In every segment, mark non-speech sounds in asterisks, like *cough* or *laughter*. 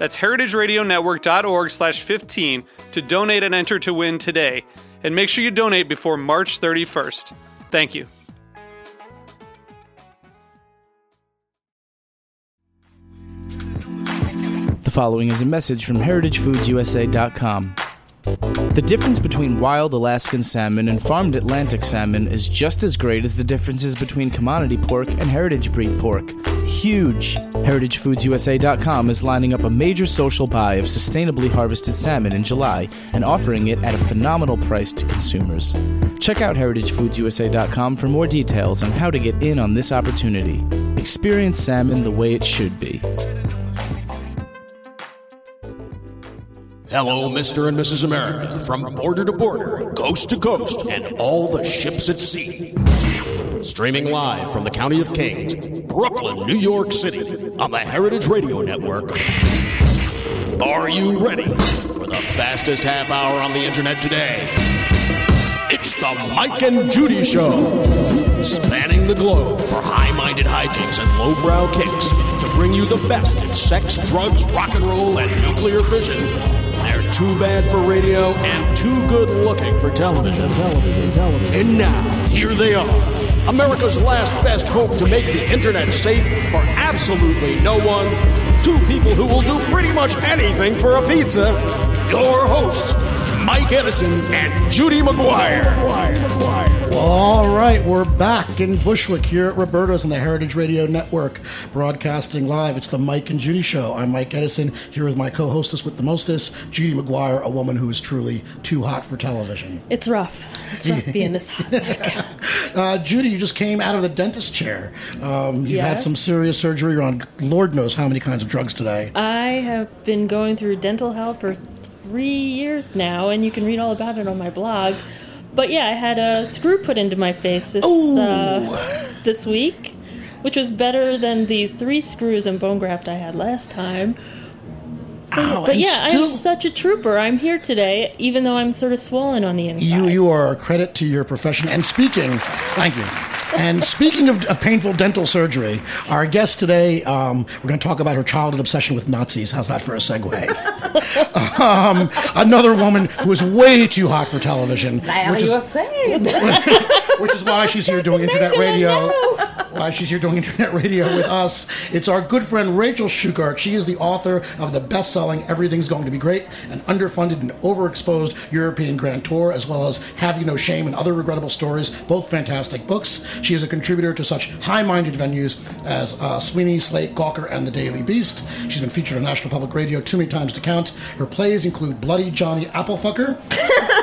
That's heritageradionetwork.org slash 15 to donate and enter to win today. And make sure you donate before March 31st. Thank you. The following is a message from HeritageFoodsUSA.com. The difference between wild Alaskan salmon and farmed Atlantic salmon is just as great as the differences between commodity pork and heritage breed pork. Huge! HeritageFoodsUSA.com is lining up a major social buy of sustainably harvested salmon in July and offering it at a phenomenal price to consumers. Check out HeritageFoodsUSA.com for more details on how to get in on this opportunity. Experience salmon the way it should be. Hello, Mr. and Mrs. America, from border to border, coast to coast, and all the ships at sea. Streaming live from the County of Kings, Brooklyn, New York City, on the Heritage Radio Network. Are you ready for the fastest half hour on the internet today? It's the Mike and Judy Show, spanning the globe for high minded hijinks and lowbrow kicks to bring you the best in sex, drugs, rock and roll, and nuclear fission. Too bad for radio and too good looking for television. And now, here they are. America's last best hope to make the internet safe for absolutely no one. Two people who will do pretty much anything for a pizza. Your hosts, Mike Edison and Judy McGuire. All right, we're back in Bushwick here at Roberta's on the Heritage Radio Network, broadcasting live. It's the Mike and Judy Show. I'm Mike Edison, here with my co-hostess with the mostest, Judy McGuire, a woman who is truly too hot for television. It's rough. It's rough *laughs* being this hot. Uh, Judy, you just came out of the dentist chair. Um, you've had some serious surgery. You're on Lord knows how many kinds of drugs today. I have been going through dental health for three years now, and you can read all about it on my blog. But yeah, I had a screw put into my face this uh, this week, which was better than the three screws and bone graft I had last time. So, Ow, but yeah, still- I'm such a trooper. I'm here today, even though I'm sort of swollen on the inside. You you are a credit to your profession. And speaking, thank you. And speaking of, of painful dental surgery, our guest today, um, we're going to talk about her childhood obsession with Nazis. How's that for a segue? *laughs* um, another woman who is way too hot for television, Why which are is, afraid? *laughs* which is why she's here doing internet radio. Why she's here doing internet radio with us. It's our good friend Rachel Shukert. She is the author of the best-selling "Everything's Going to Be Great," an underfunded and overexposed European Grand Tour, as well as "Have You No Shame" and other regrettable stories. Both fantastic books. She is a contributor to such high-minded venues as uh, Sweeney, Slate, Gawker, and the Daily Beast. She's been featured on National Public Radio too many times to count. Her plays include Bloody Johnny Applefucker.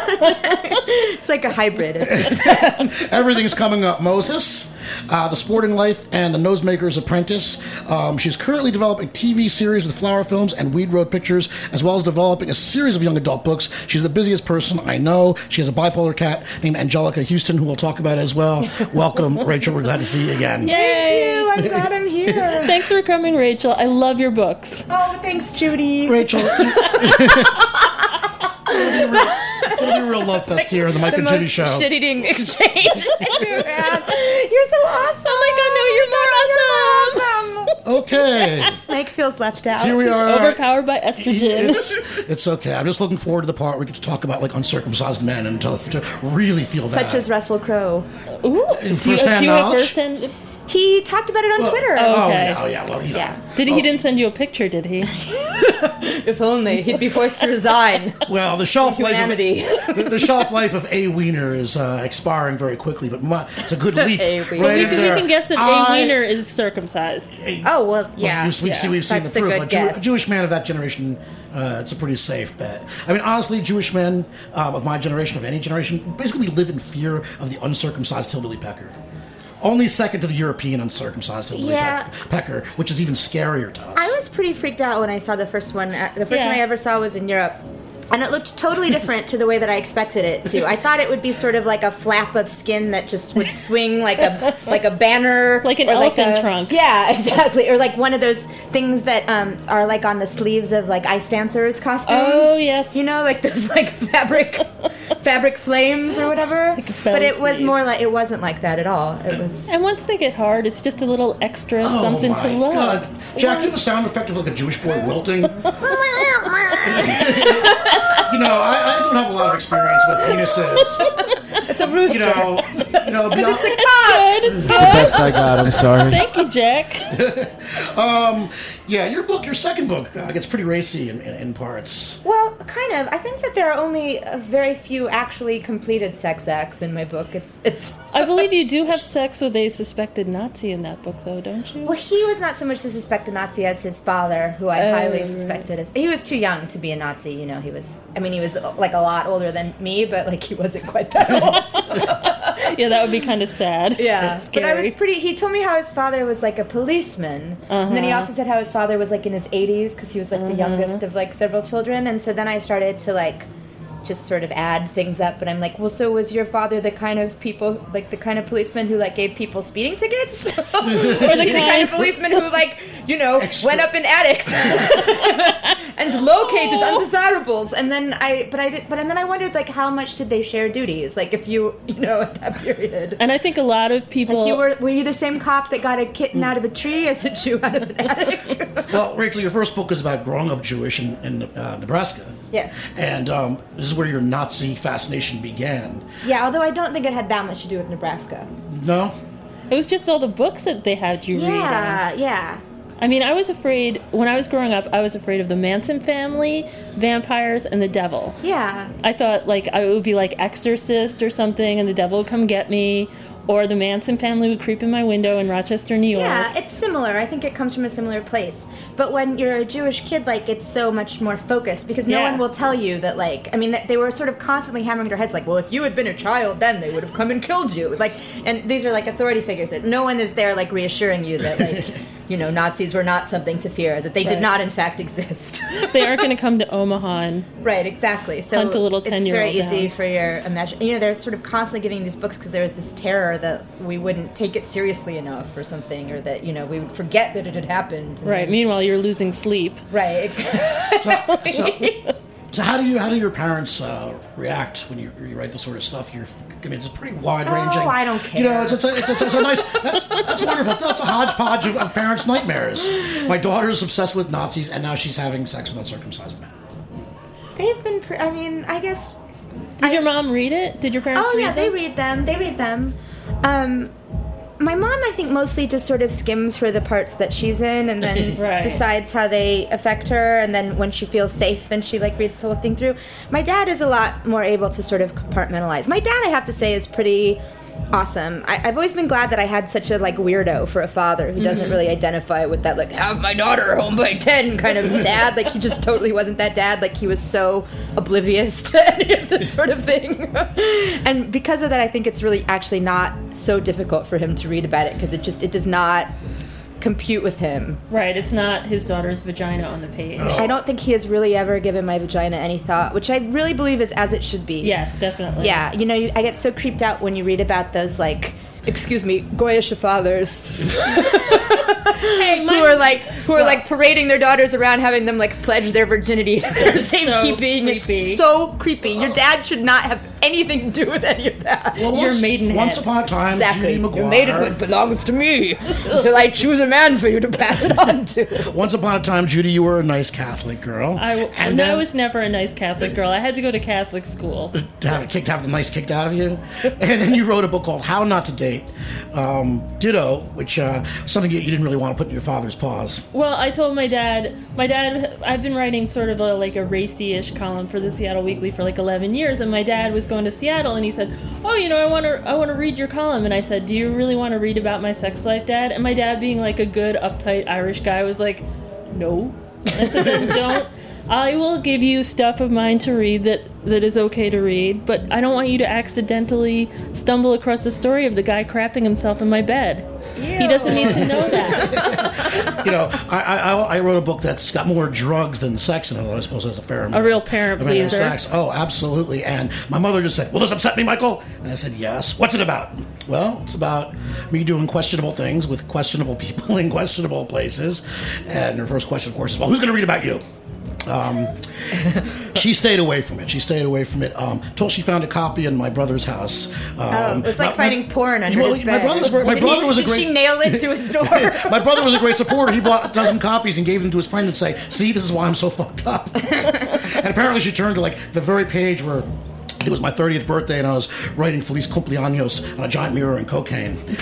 *laughs* It's like a hybrid. *laughs* Everything's coming up, Moses. Uh, the Sporting Life and the Nosemaker's Apprentice. Um, she's currently developing TV series with Flower Films and Weed Road Pictures, as well as developing a series of young adult books. She's the busiest person I know. She has a bipolar cat named Anjelica Huston, who we'll talk about as well. *laughs* Welcome, Rachel. We're glad to see you again. Yay! you. I'm glad I'm here. Thanks for coming, Rachel. I love your books. Oh, thanks, Judy. Rachel. It's going to be a real love fest here on the Mike the and most Judy Show. shit-eating *laughs* exchange ever had. You're so awesome. Oh my god, no, you're more awesome! Okay. Mike feels left out. Here we are. Overpowered by estrogen. It's, it's okay. I'm just looking forward to the part where we get to talk about like uncircumcised men and to, to really feel bad. Such as Russell Crowe. Ooh, do you, First-hand do you have first-hand? He talked about it on Twitter. Oh. Oh, yeah, oh, yeah. Well, you know. Yeah. Did he, he didn't send you a picture, did he? *laughs* If only he'd be forced to resign. *laughs* Well, the shelf life of, the, the shelf life of a wiener is uh, expiring very quickly, but mu- it's a good *laughs* leap. A right wiener. we, can, we can guess that I- a wiener is circumcised. Oh well, yeah. Well, you- we see, we've seen That's the a proof. good A, Jew- guess. a Jewish man of that generation, uh, it's a pretty safe bet. I mean, honestly, Jewish men um, of my generation, of any generation, basically we live in fear of the uncircumcised hillbilly pecker. Only second to the European uncircumcised hillbilly Yeah. peck- pecker, which is even scarier to us. I was pretty freaked out when I saw the first one. Uh, The first Yeah. one I ever saw was in Europe. And it looked totally different to the way that I expected it to. I thought it would be sort of like a flap of skin that just would swing like a like a banner, *laughs* Like an or elephant a- trunk. Yeah, *laughs* exactly. Or like one of those things that um, are like on the sleeves of like ice dancers costumes. Oh, yes. you know, like those like fabric fabric flames or whatever. but it was more like it wasn't like that at all. It was. And once they get hard, it's just a little extra Oh something my to love. God. Jack, do you have a sound effect of like a Jewish boy wilting? *laughs* *laughs* you know, I, I don't have a lot of experience with penises. *laughs* It's a rooster. You know, you know, *laughs* it's a not- cock. Good, it's The good. best I got. I'm sorry. *laughs* Thank you, Jack. *laughs* um, yeah, your book, your second book, uh, gets pretty racy in, in, in parts. Well, kind of. I think that there are only a very few actually completed sex acts in my book. It's it's. I believe you do have sex with a suspected Nazi in that book, though, don't you? Well, he was not so much a suspected Nazi as his father, who I highly right. suspected as. He was too young to be a Nazi. You know, he was. I mean, he was like a lot older than me, but like he wasn't quite that old. *laughs* yeah, that would be kind of sad. Yeah, but I was pretty. He told me how his father was like a policeman, and then he uh-huh. also said how his father was like in his 80s because he was like the uh-huh. youngest of like several children. And so then I started to like just sort of add things up. But I'm like, well, so was your father the kind of people like the kind of policeman who like gave people speeding tickets, *laughs* or the, kind *laughs* kind- of policeman who like you know Extra- went up in attics and located undesirables? And then I, but I did, but and then I wondered like how much did they share duties? Like if you you know at that period. And I think a lot of people. Like you were, were you the same cop that got a kitten out of a tree as a Jew out of an attic? *laughs* Well, Rachel, your first book is about growing up Jewish in, in uh, Nebraska. yes. And um, this is where your Nazi fascination began. Yeah, although I don't think it had that much to do with Nebraska. No? it was just all the books that they had you read. Yeah, yeah. I mean, I was afraid when I was growing up. I was afraid of the Manson family, vampires, and the devil. Yeah. I thought like I would be like Exorcist or something, and the devil would come get me, or the Manson family would creep in my window in Rochester, New York. Yeah, it's similar. I think it comes from a similar place. But when you're a Jewish kid, like, it's so much more focused because no Yeah. one will tell you that, like, I mean, they were sort of constantly hammering their heads, like, well, if you had been a child, then they would have come and killed you. Like, and these are, like, authority figures that no one is there, like, reassuring you that, like, *laughs* you know, Nazis were not something to fear, that they did not, in fact, *laughs* exist. They aren't going to come to Omaha. And, Right, exactly. So Hunt a little it's very 10-year-old It's easy down. for your imagine. You know, they're sort of constantly giving these books because there was this terror that we wouldn't take it seriously enough or something, or that you know we would forget that it had happened. right. then- Meanwhile, you're losing sleep. right, exactly. So how do you how do your parents uh, react when you, you write this sort of stuff? You're I mean it's a pretty wide ranging. Oh, I don't care. You know, it's, it's, a, it's, a, it's a nice *laughs* that's, that's wonderful. That's a hodgepodge of, of parents' nightmares. My daughter's obsessed with Nazis, and now she's having sex with uncircumcised men. They've been. Pre- I mean, I guess. Did your mom read it? Did your parents? Oh read yeah, they read them. They read them. Um, my mom, I think, mostly just sort of skims for the parts that she's in, and then *laughs* Right. decides how they affect her. And then when she feels safe, then she like reads the whole thing through. My dad is a lot more able to sort of compartmentalize. My dad, I have to say, is pretty awesome. I, I've always been glad that I had such a like weirdo for a father who doesn't mm-hmm. really identify with that like have my daughter home by ten kind of *laughs* dad. Like he just totally wasn't that dad. Like he was so oblivious *laughs* to any of this sort of thing. *laughs* and because of that, I think it's really actually not so difficult for him to read about it because it just it does not compute with him. Right. It's not his daughter's vagina on the page. I don't think he has really ever given my vagina any thought, which I really believe is as it should be. Yes, definitely. Yeah, you know, you, I get so creeped out when you read about those like, excuse me, Goyish fathers *laughs* Hey, who are like who are like parading their daughters around, having them like pledge their virginity to their safekeeping. creepy. It's so creepy. Your dad should not have anything to do with any of that. Well, Your once, maidenhead. Once upon a time, Exactly. Judy McGuire. Your maidenhood belongs to me *laughs* until I choose a man for you to pass it on to. Once upon a time, Judy, you were a nice Catholic girl. I, and no, I was never a nice Catholic girl. I had to go to Catholic school. *laughs* to have it kicked, have the nice kicked out of you. and then you wrote a book called How Not to Date, um, Ditto, which uh, something that you didn't really want to put in your father's paws. Well, I told my dad. My dad. I've been writing sort of a like a racy-ish column for the Seattle Weekly for like 11 years, and my dad was going to Seattle, and he said, "Oh, you know, I want to. I want to read your column." And I said, "Do you really want to read about my sex life, Dad?" And my dad, being like a good, uptight Irish guy, was like, "No." And I said, "Then don't." I will give you stuff of mine to read that, that is okay to read, but I don't want you to accidentally stumble across the story of the guy crapping himself in my bed. He doesn't need to know that. *laughs* You know, I, I, I wrote a book that's got more drugs than sex in it. I suppose that's a fair amount. A real parent amount of pleaser. Sex. Oh, absolutely. And my mother just said, "Will this upset me, Michael?" And I said, "Yes." What's it about? Well, it's about me doing questionable things with questionable *laughs* people in questionable places. And her first question, of course, is, "Well, who's going to read about you?" Um, she stayed away from it. She stayed away from it. Um, she found a copy in my brother's house. Um, Oh, it's like my- my- finding porn under Well, his my bed. brother's very- my Did brother he- was a great- she nail it to a *laughs* store? my brother was a great supporter. He bought a dozen copies and gave them to his friend and say, "See, this is why I'm so fucked up." *laughs* and apparently, she turned to like the very page where. It was my 30th birthday, and I was writing Feliz Cumpleaños on a giant mirror and cocaine. *laughs*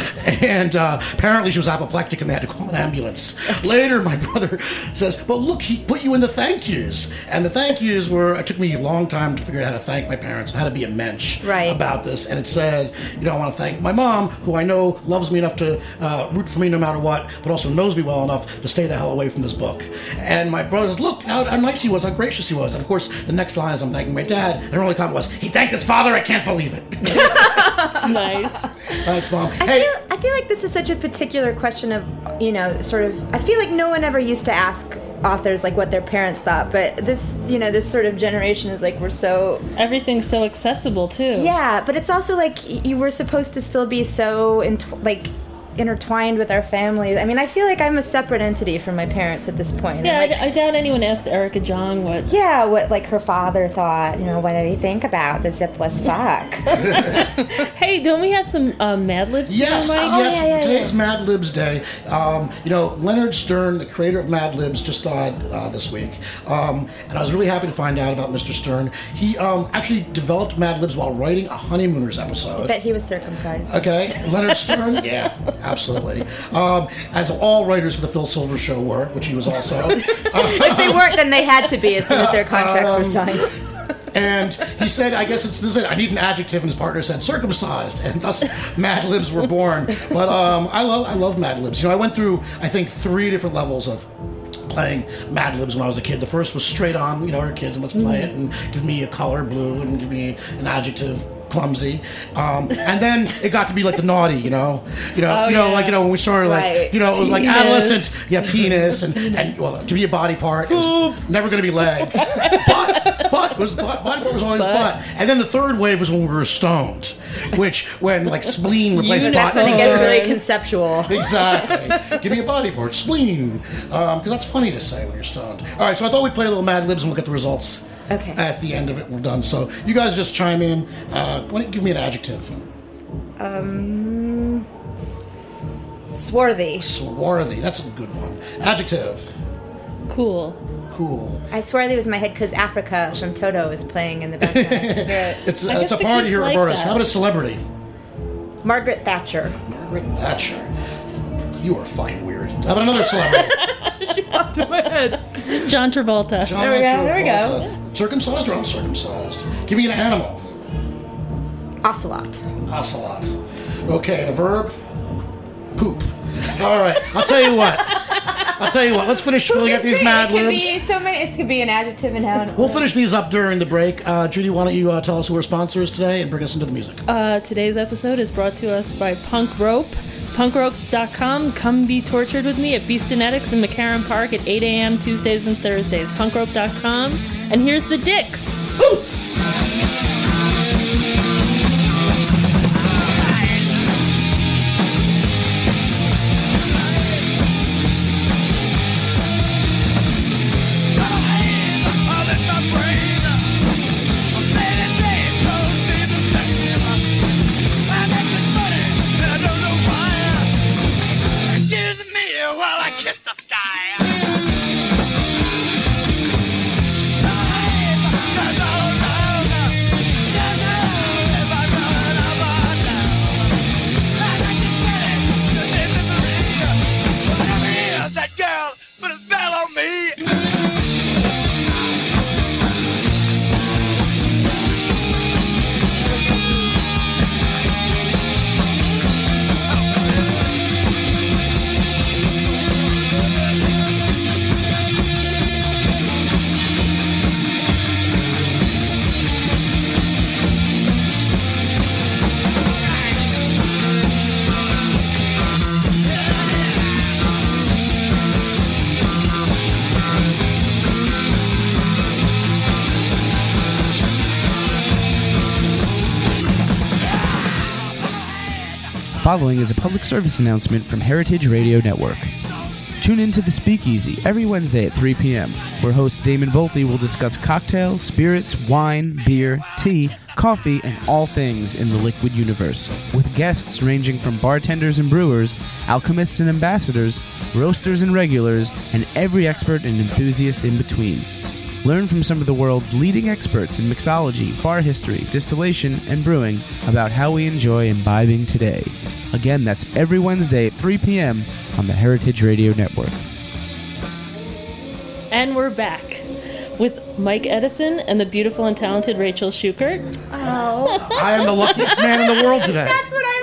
And uh, apparently, she was apoplectic, and they had to call an ambulance. Later, my *laughs* brother says, "But look, he put you in the thank yous." And the thank yous were. It took me a long time to figure out how to thank my parents and how to be a mensch Right. about this. And it said, "You know, I want to thank my mom, who I know loves me enough to uh, root for me no matter what, but also knows me well enough to stay the hell away from this book." And my brother says, "Look how, how nice he was, how gracious he was." And of course, the next line is, "I'm thanking my dad," and her only comment was, "He thanked his father. I can't believe it." *laughs* nice. Thanks, mom. I Hey. feel, I feel like this is such a particular question of, you know, sort of. I feel like no one ever used to ask authors like what their parents thought, but this, you know, this sort of generation is like we're so. Everything's so accessible too. Yeah, but it's also like you were supposed to still be so int- like intertwined with our families. I mean, I feel like I'm a separate entity from my parents at this point. Yeah, And, I, like, I doubt anyone asked Erica Jong what. yeah, what like her father thought. You know, what did he think about the zipless fuck? *laughs* Hey, don't we have some um, Mad Libs? Yes, do, Mike? Oh, yes. yeah, yeah, Today's Mad Libs Day. Um, you know, Leonard Stern, the creator of Mad Libs, just died uh, this week, um, and I was really happy to find out about Mr. Stern. He um, actually developed Mad Libs while writing a Honeymooners episode. Bet he was circumcised. Okay, Leonard Stern, *laughs* yeah, absolutely. Um, as all writers for the Phil Silvers Show were, which he was also. *laughs* if they weren't, then they had to be as soon as their contracts Um, were signed. And he said, I guess it's this. is it. I need an adjective, and his partner said circumcised, and thus Mad Libs were born. But um, I love, I love Mad Libs. You know, I went through, I think, three different levels of playing Mad Libs when I was a kid. The first was straight on, you know, our kids, and let's play it, and give me a color blue, and give me an adjective. Clumsy, um, and then it got to be like the naughty, you know, you know, Oh, you know, yeah. like you know when we started, like Right. you know, it was like adolescent, yeah, penis, and and well, to be a body part, it was never going to be leg, *laughs* but but was butt, body part was always butt. and then the third wave was when we were stoned, which when like spleen replaced butt. That's when it gets really conceptual. Exactly. Give me a body part, spleen, because that's funny to say when you're stoned. All right, so I thought we'd play a little Mad Libs and we'll get the results Okay. at the end of it. We're done. So you guys just chime in. Uh, why don't give me an adjective? Um, Swarthy. Swarthy. That's a good one. Adjective. Cool. Cool. I swarthy was in my head because Africa from Toto is playing in the background. *laughs* I could hear it. It's, uh, it's a party here at like Roberta's. that. How about a celebrity? Margaret Thatcher. Margaret Thatcher. You are fucking weird. How about another celebrity? *laughs* John Travolta. John There we go, there we go. Travolta. Circumcised or uncircumcised? Give me an animal. Ocelot. Ocelot. Okay, a verb. Poop. All right. I'll tell you what. I'll tell you what. Let's finish filling out these Mad it could Libs. be so many. It could be an adjective and noun. We'll finish these up during the break. Uh, Judy, why don't you uh, tell us who our sponsor is today and bring us into the music? Uh, today's episode is brought to us by Punk Rope. Punkrope.com. Come be tortured with me at Beastinetics in McCarren Park at 8 a.m. Tuesdays and Thursdays. Punkrope.com. And here's the dicks. All following is a public service announcement from Heritage Radio Network. Tune in to The Speakeasy every Wednesday at 3 p.m., where host Damon Boelte will discuss cocktails, spirits, wine, beer, tea, coffee, and all things in the liquid universe, with guests ranging from bartenders and brewers, alchemists and ambassadors, roasters and regulars, and every expert and enthusiast in between. Learn from some of the world's leading experts in mixology, bar history, distillation, and brewing about how we enjoy imbibing today. Again, that's every Wednesday at 3 p.m. on the Heritage Radio Network. And we're back with Mike Edison and the beautiful and talented Rachel Shukert. Oh, I am the luckiest man in the world today. *laughs* that's what I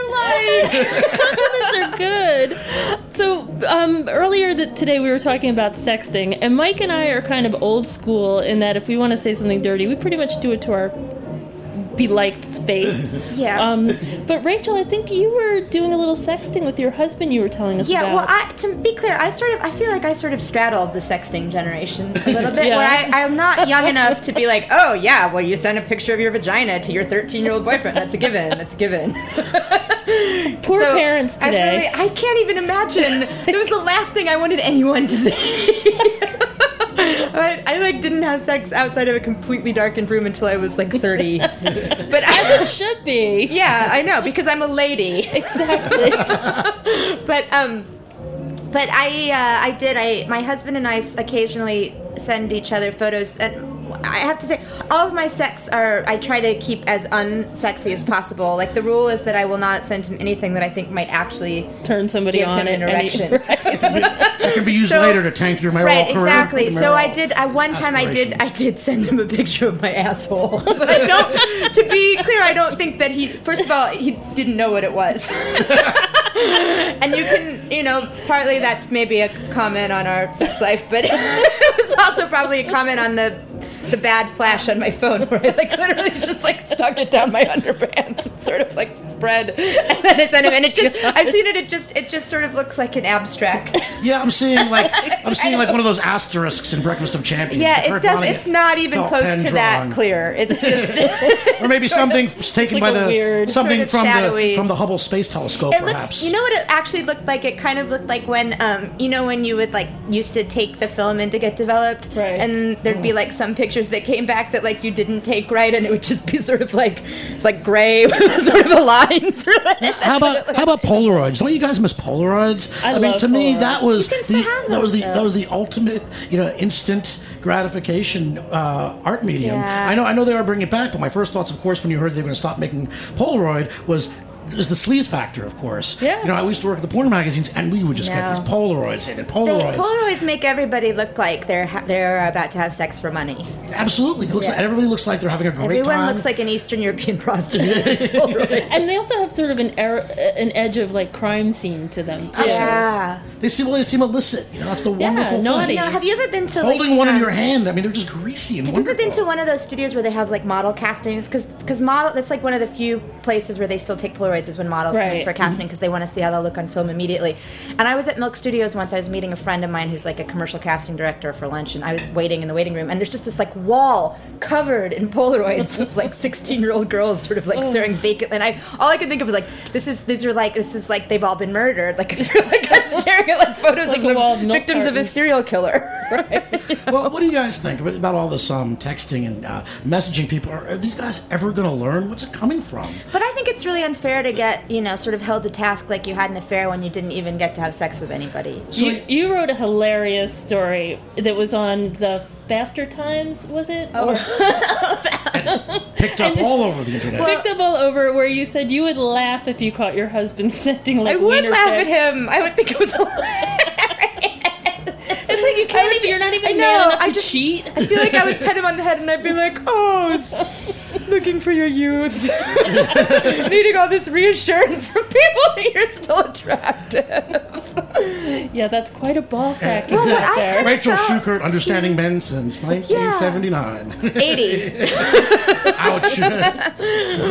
like. *laughs* Compliments are good. So um, earlier th- today we were talking about sexting, and Mike and I are kind of old school in that if we want to say something dirty, we pretty much do it to our be liked space. *laughs* Yeah. Um, but Rachel, I think you were doing a little sexting with your husband. You were telling us Yeah, about. well, I, to be clear, I sort of, I feel like I sort of straddled the sexting generations a little bit, *laughs* Yeah. where I, I'm not young *laughs* enough to be like, oh yeah, well, you send a picture of your vagina to your 13 year old boyfriend. That's a given. That's a given. *laughs* Poor So, parents I today. really- I can't even imagine. It was the last thing I wanted anyone to say. *laughs* I, I like didn't have sex outside of a completely darkened room until I was like 30. But As it should be. yeah, I know because I'm a lady. Exactly. *laughs* but um but I uh, I did I my husband and I occasionally send each other photos and I have to say all of my sex are I try to keep as unsexy as possible. Like the rule is that I will not send him anything that I think might actually Turn somebody give on him an at any- erection. *laughs* It *laughs* can be used So- later to tank your mayoral Right, career. exactly. your So I did. I one time I did. I did send him a picture of my asshole, *laughs* but I don't. To be clear, I don't think that he. First of all, he didn't know what it was, and you can, you know, partly that's maybe a comment on our sex life, but it was also probably a comment on the the bad flash on my phone where I like literally just like stuck it down my underpants and sort of like spread, *laughs* and then it's and it just. I've seen it. It just it just sort of looks like an abstract. Yeah, I'm seeing like *laughs* I'm seeing like one of those asterisks in Breakfast of Champions. Yeah, it does. Vonnegut It's not even close pen to that drawn. clear. It's *laughs* just. Or maybe something taken like by the weird- something Sort of from shadowy. the from the Hubble Space Telescope, It perhaps. looks. You know what it actually looked like? It kind of looked like when, um, you know, when you would like used to take the film in to get developed, Right. And there'd Mm. be like some pictures that came back that like you didn't take right, and it would just be sort of like like gray *laughs* with sort of a line through it. How about how about Polaroids? Don't you guys miss Polaroids? I mean, love to me, that was You can still the have that was the though. that was the ultimate, you know, instant gratification uh, art medium. Yeah. I know I know they are bringing it back, but my first thoughts, of course, when you heard they were going to stop making Polaroid, was is the sleaze factor, of course. Yeah. You know, I used to work at the porn magazines, and we would just get these Polaroids in, and They, Polaroids. Polaroids make everybody look like they're ha- they're about to have sex for money. Absolutely, it looks like everybody looks like they're having a great Everyone time. looks like an Eastern European *laughs* prostitute. *laughs* And they also have sort of an er- an edge of like crime scene to them too. yeah. they seem well, they seem illicit. You know, that's the wonderful naughty. thing. You know, have you ever been to Holding like, one in um, your hand, I mean, they're just greasy and Have you ever been to one of those studios where they have like model castings? Because Because model that's like one of the few places where they still take Polaroids is when models come in for casting because they want to see how they'll look on film immediately. And I was at Milk Studios once. I was meeting a friend of mine who's like a commercial casting director for lunch, and I was waiting in the waiting room, and there's just this like wall covered in Polaroids of like 16 year old girls sort of like staring vacantly. And I all I could think of was like this is these are like this is like they've all been murdered. Like, I *laughs* feel like I'm *laughs* staring at like photos Like of a wall the milk victims of a serial killer. Right. *laughs* well, what do you guys think about, about all this um, texting and uh, messaging people? Are, are these guys ever going to learn? What's it coming from? But I think it's really unfair to get, you know, sort of held to task like you had an affair when you didn't even get to have sex with anybody. You, you wrote a hilarious story that was on the Faster Times, was it? Oh. Or *laughs* Picked up all over the internet. picked up all over where you said you would laugh if you caught your husband *laughs* sending like I would laugh pics. at him. I would think it was hilarious. It's like you can't even. You're not even I man know. enough I to just cheat. I feel like I would pet him on the head and I'd be like, *laughs* "Oh, looking for your youth, *laughs* needing all this reassurance from people that you're still attractive." *laughs* Yeah, that's quite a ball sack you Well, got there. Rachel felt- Shukert, Understanding Men since 1979. Eighty. Ouch.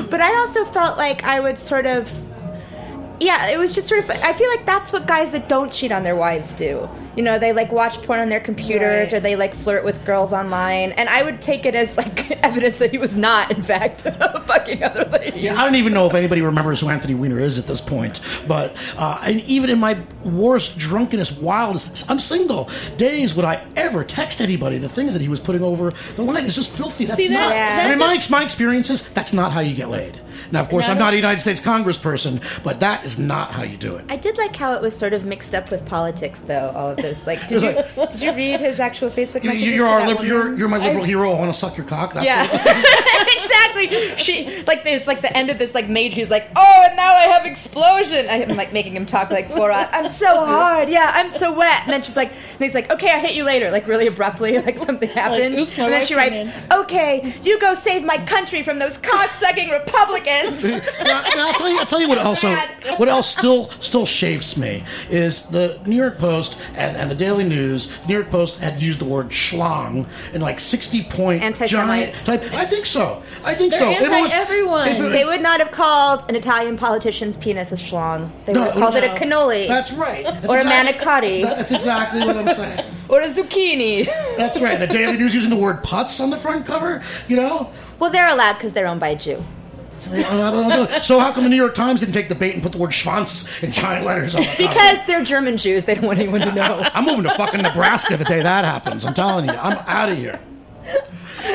But I also felt like I would sort of yeah, it was just sort of. I feel like that's what guys that don't cheat on their wives do. You know, they like watch porn on their computers Right. or they like flirt with girls online, and I would take it as like *laughs* evidence that he was not, in fact, *laughs* fucking other ladies. Yeah, I don't even know if anybody remembers who Anthony Weiner is at this point. But uh, and even in my worst, drunkenest, wildest, I'm single days, would I ever text anybody the things that he was putting over the line is just filthy. That's See, that- not. that I mean, my, my experiences. That's not how you get laid. Now, of course, And I I'm not a United States Congressperson, but that is not how you do it. I did like how it was sort of mixed up with politics, though. All of this, like, did you *laughs* did you read his actual Facebook You, messages? you're, to our that liber- woman? you're, you're my liberal hero. I want to suck your cock. That's Yeah, *laughs* exactly. She like there's like the end of this like major. He's like, oh, and now I have explosion. I- I'm like making him talk like Borat. *laughs* I'm so hard. Yeah, I'm so wet. And then she's like, and he's like, okay, I hit you later. Like really abruptly, like something happened. oops, and then she writes, in. Oh, okay, you go save my country from those cock-sucking Republicans. *laughs* Now, now, I'll tell you. I'll tell you what also what else still still chafes me is the New York Post and, and the Daily News. The New York Post had used the word schlong in like sixty point giant Anti-Semites. type. I think so. I think They're so. If it was- anti-everyone. it- they would not have called an Italian politician's penis a schlong. They would No, have called it a no. cannoli That's right. That's or a manicotti That's exactly what I'm saying. Or a zucchini. *laughs* That's right. The Daily News using the word putz on the front cover. You know. well, they're allowed because they're owned by a Jew. *laughs* so how come the New York Times didn't take the bait and put the word schwanz in giant letters on the cover? Because they're German Jews, they don't want anyone to know. *laughs* I'm moving to fucking Nebraska the day that happens. I'm telling you, I'm out of here.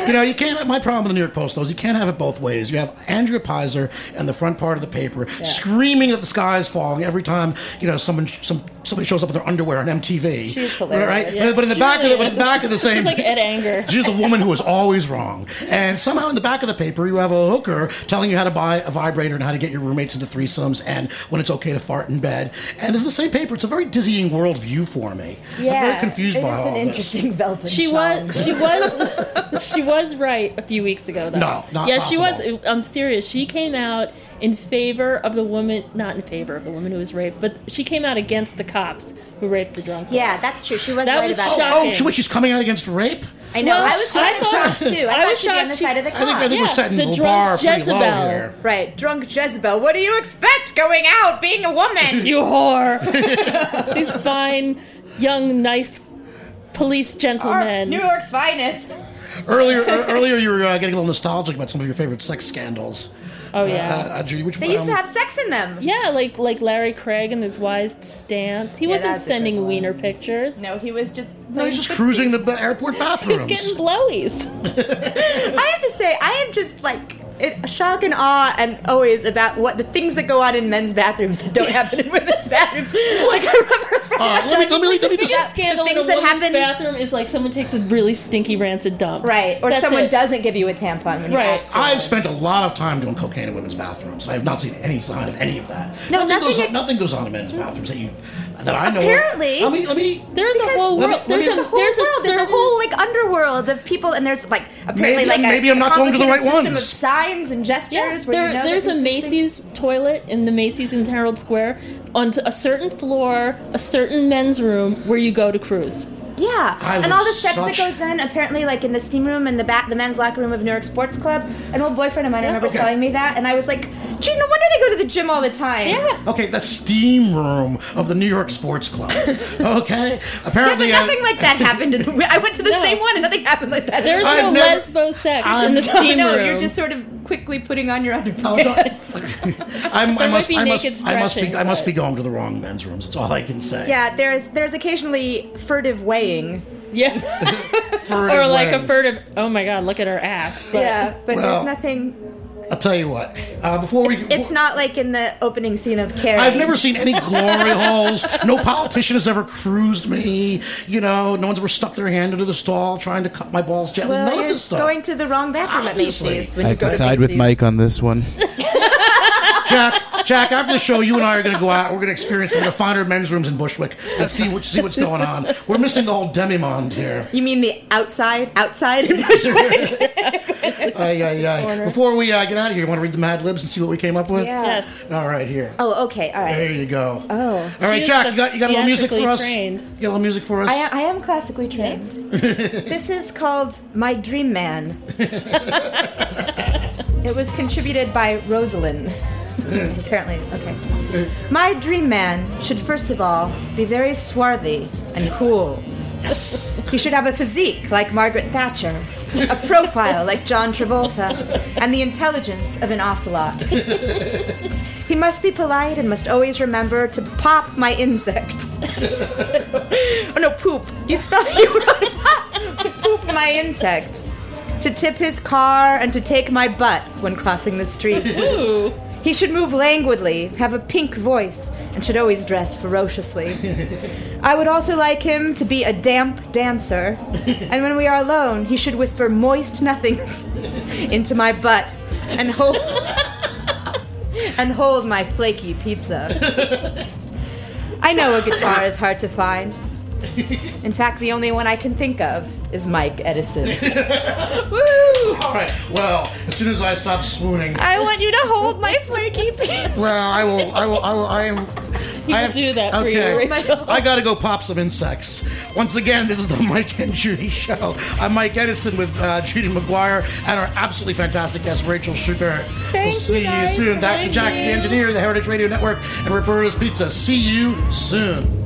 You know, you can't. My problem with the New York Post, though, is you can't have it both ways. You have Andrea Peyser and the front part of the paper screaming that the sky is falling every time you know someone some somebody shows up in their underwear on MTV. She's hilarious. right? Yeah, but in the she back of the, but in the back of the same, She's like Ed Anger. She's the woman who is always wrong. And somehow in the back of the paper, you have a hooker telling you how to buy a vibrator and how to get your roommates into threesomes and when it's okay to fart in bed. And this is the same paper. It's a very dizzying worldview for me. I'm very confused it by is all an this. interesting Belton. She song. was she was *laughs* she was right a few weeks ago though. No, not Yeah, she was. I'm serious. She came out in favor of the woman not in favor of the woman who was raped, but she came out against the cops who raped the drunk. girl. Yeah, that's true. She was That right was about oh, oh, shocking. that. Oh, wait, she's coming out against rape? I know. Well, I was I thought- shocked too. I, I thought was she'd be on the shocked side she- of the I think, I cop. think we're setting the the, drunk bar pretty low Jezebel. here. Right, drunk Jezebel. What do you expect going out being a woman? *laughs* You whore. *laughs* These fine, young, nice police Our gentlemen. New York's finest. Earlier, er- earlier you were uh, getting a little nostalgic about some of your favorite sex scandals. oh yeah. Uh, uh, Judy, which They used um, to have sex in them. yeah, like like Larry Craig and his wise stance. He Yeah, wasn't that's a good sending wiener pictures. No, he was just. No, he's just cruising the airport bathrooms. He's bathrooms. getting blowies. *laughs* I have to say, I am just like in shock and awe, and always about what the things that go on in men's bathrooms that don't happen in women's *laughs* bathrooms. Like I remember. From uh, All right, let me, let me, let me just. biggest scandal the in a things that woman's happen- bathroom is like someone takes a really stinky rancid dump. Right, or That's someone it. doesn't give you a tampon when you Right. ask for I've one. spent a lot of time doing cocaine in women's bathrooms. I have not seen any sign of any of that. No, nothing, nothing goes, at- on, nothing goes on in men's bathrooms that you that I know. of. Apparently. let me let me. There's a whole world. me- There's a There's a whole there's a world. There's a whole like underworld of people, and there's like apparently Maybe- like a maybe I'm not going to the right complicated system ones. of signs and gestures. Yeah, where there, you know there's a this is- Macy's toilet in the Macy's in Herald Square on a certain floor, a certain men's room where you go to cruise. Yeah, I and all the steps that goes on apparently like in the steam room and the back, the men's locker room of New York Sports Club. An old boyfriend of mine, I remember Okay. telling me that, and I was like, "Geez, no wonder they go to the gym all the time." Yeah. Okay, the steam room of the New York Sports Club. *laughs* Okay, Apparently. Yeah, but apparently nothing like that happened. In the, I went to the No. same one, and nothing happened like that. There's I've no never- lesbo sex I've- in the No, steam no, room. you're just sort of quickly putting on your underpants. no. *laughs* *laughs* I'm, I There might must, be I must, naked I must be, stretching, I must be going to the wrong men's rooms. That's all I can say. yeah, there's there's occasionally furtive weighing. yeah, or like a furtive. Oh my god, look at her ass. But yeah, but Well, there's nothing. I'll tell you what. Uh, before we, It's not like in the opening scene of Carrie. I've never seen any glory *laughs* holes. No politician has ever cruised me. You know, no one's ever stuck their hand into the stall trying to cut my balls gently. Well, None you're of this stuff. going to the wrong bathroom Obviously. at Macy's. When I you have go to to side with Mike on this one. *laughs* Jack, Jack, after the show, you and I are going to go out. We're going to experience some of the finer men's rooms in Bushwick and see what, see what's going on. We're missing the whole demi-monde here. You mean the outside, outside in *laughs* Bushwick? *laughs* Ay, ay, ay. Before we uh, get out of here, you want to read the Mad Libs and see what we came up with? Yeah. yes, All right, here. oh, okay, All right. There you go. Oh, All right, She Jack, is you got, you got a little music for us? theatrically trained. You got a little music for us? I, I am classically trained. *laughs* this is called My Dream Man. *laughs* it was contributed by Rosalind. Apparently, okay. My dream man should first of all be very swarthy and cool. Yes. He should have a physique like Margaret Thatcher, a profile like John Travolta, and the intelligence of an ocelot. He must be polite and must always remember to pop my insect. oh no, poop. You spelled you pop. To poop my insect. To tip his car and to take my butt when crossing the street. Ooh. He should move languidly, have a pink voice, and should always dress ferociously. *laughs* I would also like him to be a damp dancer, and when we are alone, he should whisper moist nothings *laughs* into my butt and hold *laughs* and hold my flaky pizza. I know a guitar is hard to find. In fact, the only one I can think of is Mike Edison. *laughs* All right. Well, as soon as I stop swooning, I want you to hold my flaky pizza. well, I will. I will. I will. I am. He I will am- do that for you, okay. Rachel. I gotta go pop some insects. Once again, this is the Mike and Judy Show. I'm Mike Edison with uh, Judy McGuire and our absolutely fantastic guest, Rachel Sugar. Thank we'll see you, guys. soon. Dr. Thank Jack, the you. engineer, the Heritage Radio Network, and Roberta's Pizza. See you soon.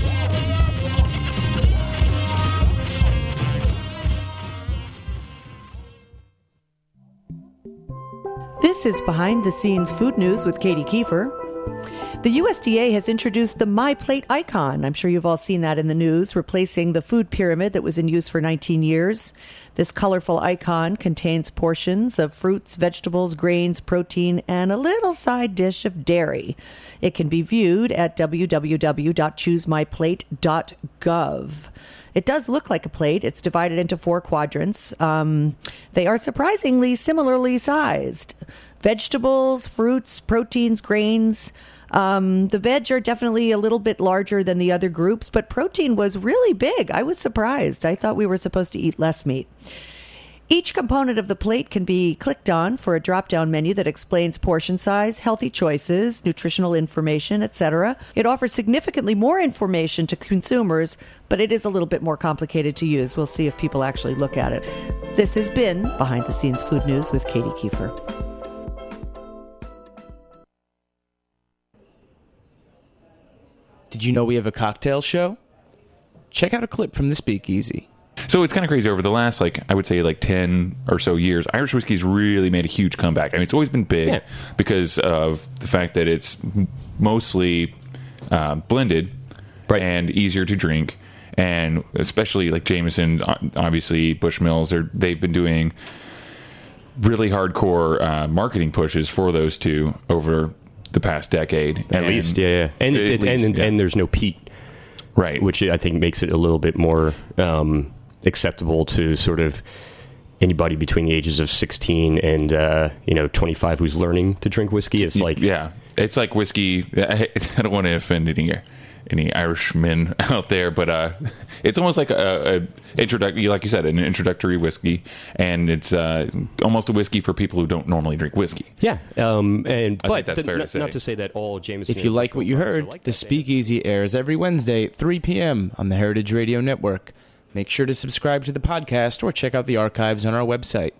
This is Behind the Scenes Food News with Katie Kiefer. The USDA has introduced the My Plate icon. I'm sure you've all seen that in the news, replacing the food pyramid that was in use for 19 years. This colorful icon contains portions of fruits, vegetables, grains, protein, and a little side dish of dairy. It can be viewed at www.choosemyplate.gov. It does look like a plate. It's divided into four quadrants. Um, they are surprisingly similarly sized. Vegetables, fruits, proteins, grains. Um, the veg are definitely a little bit larger than the other groups, but protein was really big. I was surprised. I thought we were supposed to eat less meat. Each component of the plate can be clicked on for a drop down menu that explains portion size, healthy choices, nutritional information, etc. It offers significantly more information to consumers, but it is a little bit more complicated to use. We'll see if people actually look at it. This has been Behind the Scenes Food News with Katie Kiefer. Did you know we have a cocktail show? Check out a clip from the Speakeasy. So it's kind of crazy. Over the last, like, I would say, like 10 or so years, Irish whiskey's really made a huge comeback. I mean, it's always been big Yeah. because of the fact that it's mostly uh, blended Right. and easier to drink. And especially like Jameson, obviously, Bushmills, they're, they've been doing really hardcore uh, marketing pushes for those two over the past decade. At And- least, yeah, yeah. And and, least, and, yeah. and there's no peat, right. which I think makes it a little bit more um, acceptable to sort of anybody between the ages of 16 and uh, you know 25 who's learning to drink whiskey. It's like yeah, it's like whiskey. I, *laughs* I don't want to offend any any Irishmen *laughs* out there, but uh, it's almost like a, a introductory, like you said, an introductory whiskey, and it's uh, almost a whiskey for people who don't normally drink whiskey. yeah, um, and I but think that's th- fair to not, say. not to say that all james If you like what you Bushmill bars are heard, like the that, Speakeasy airs every Wednesday at 3 p.m. on the Heritage Radio Network. Make sure to subscribe to the podcast or check out the archives on our website.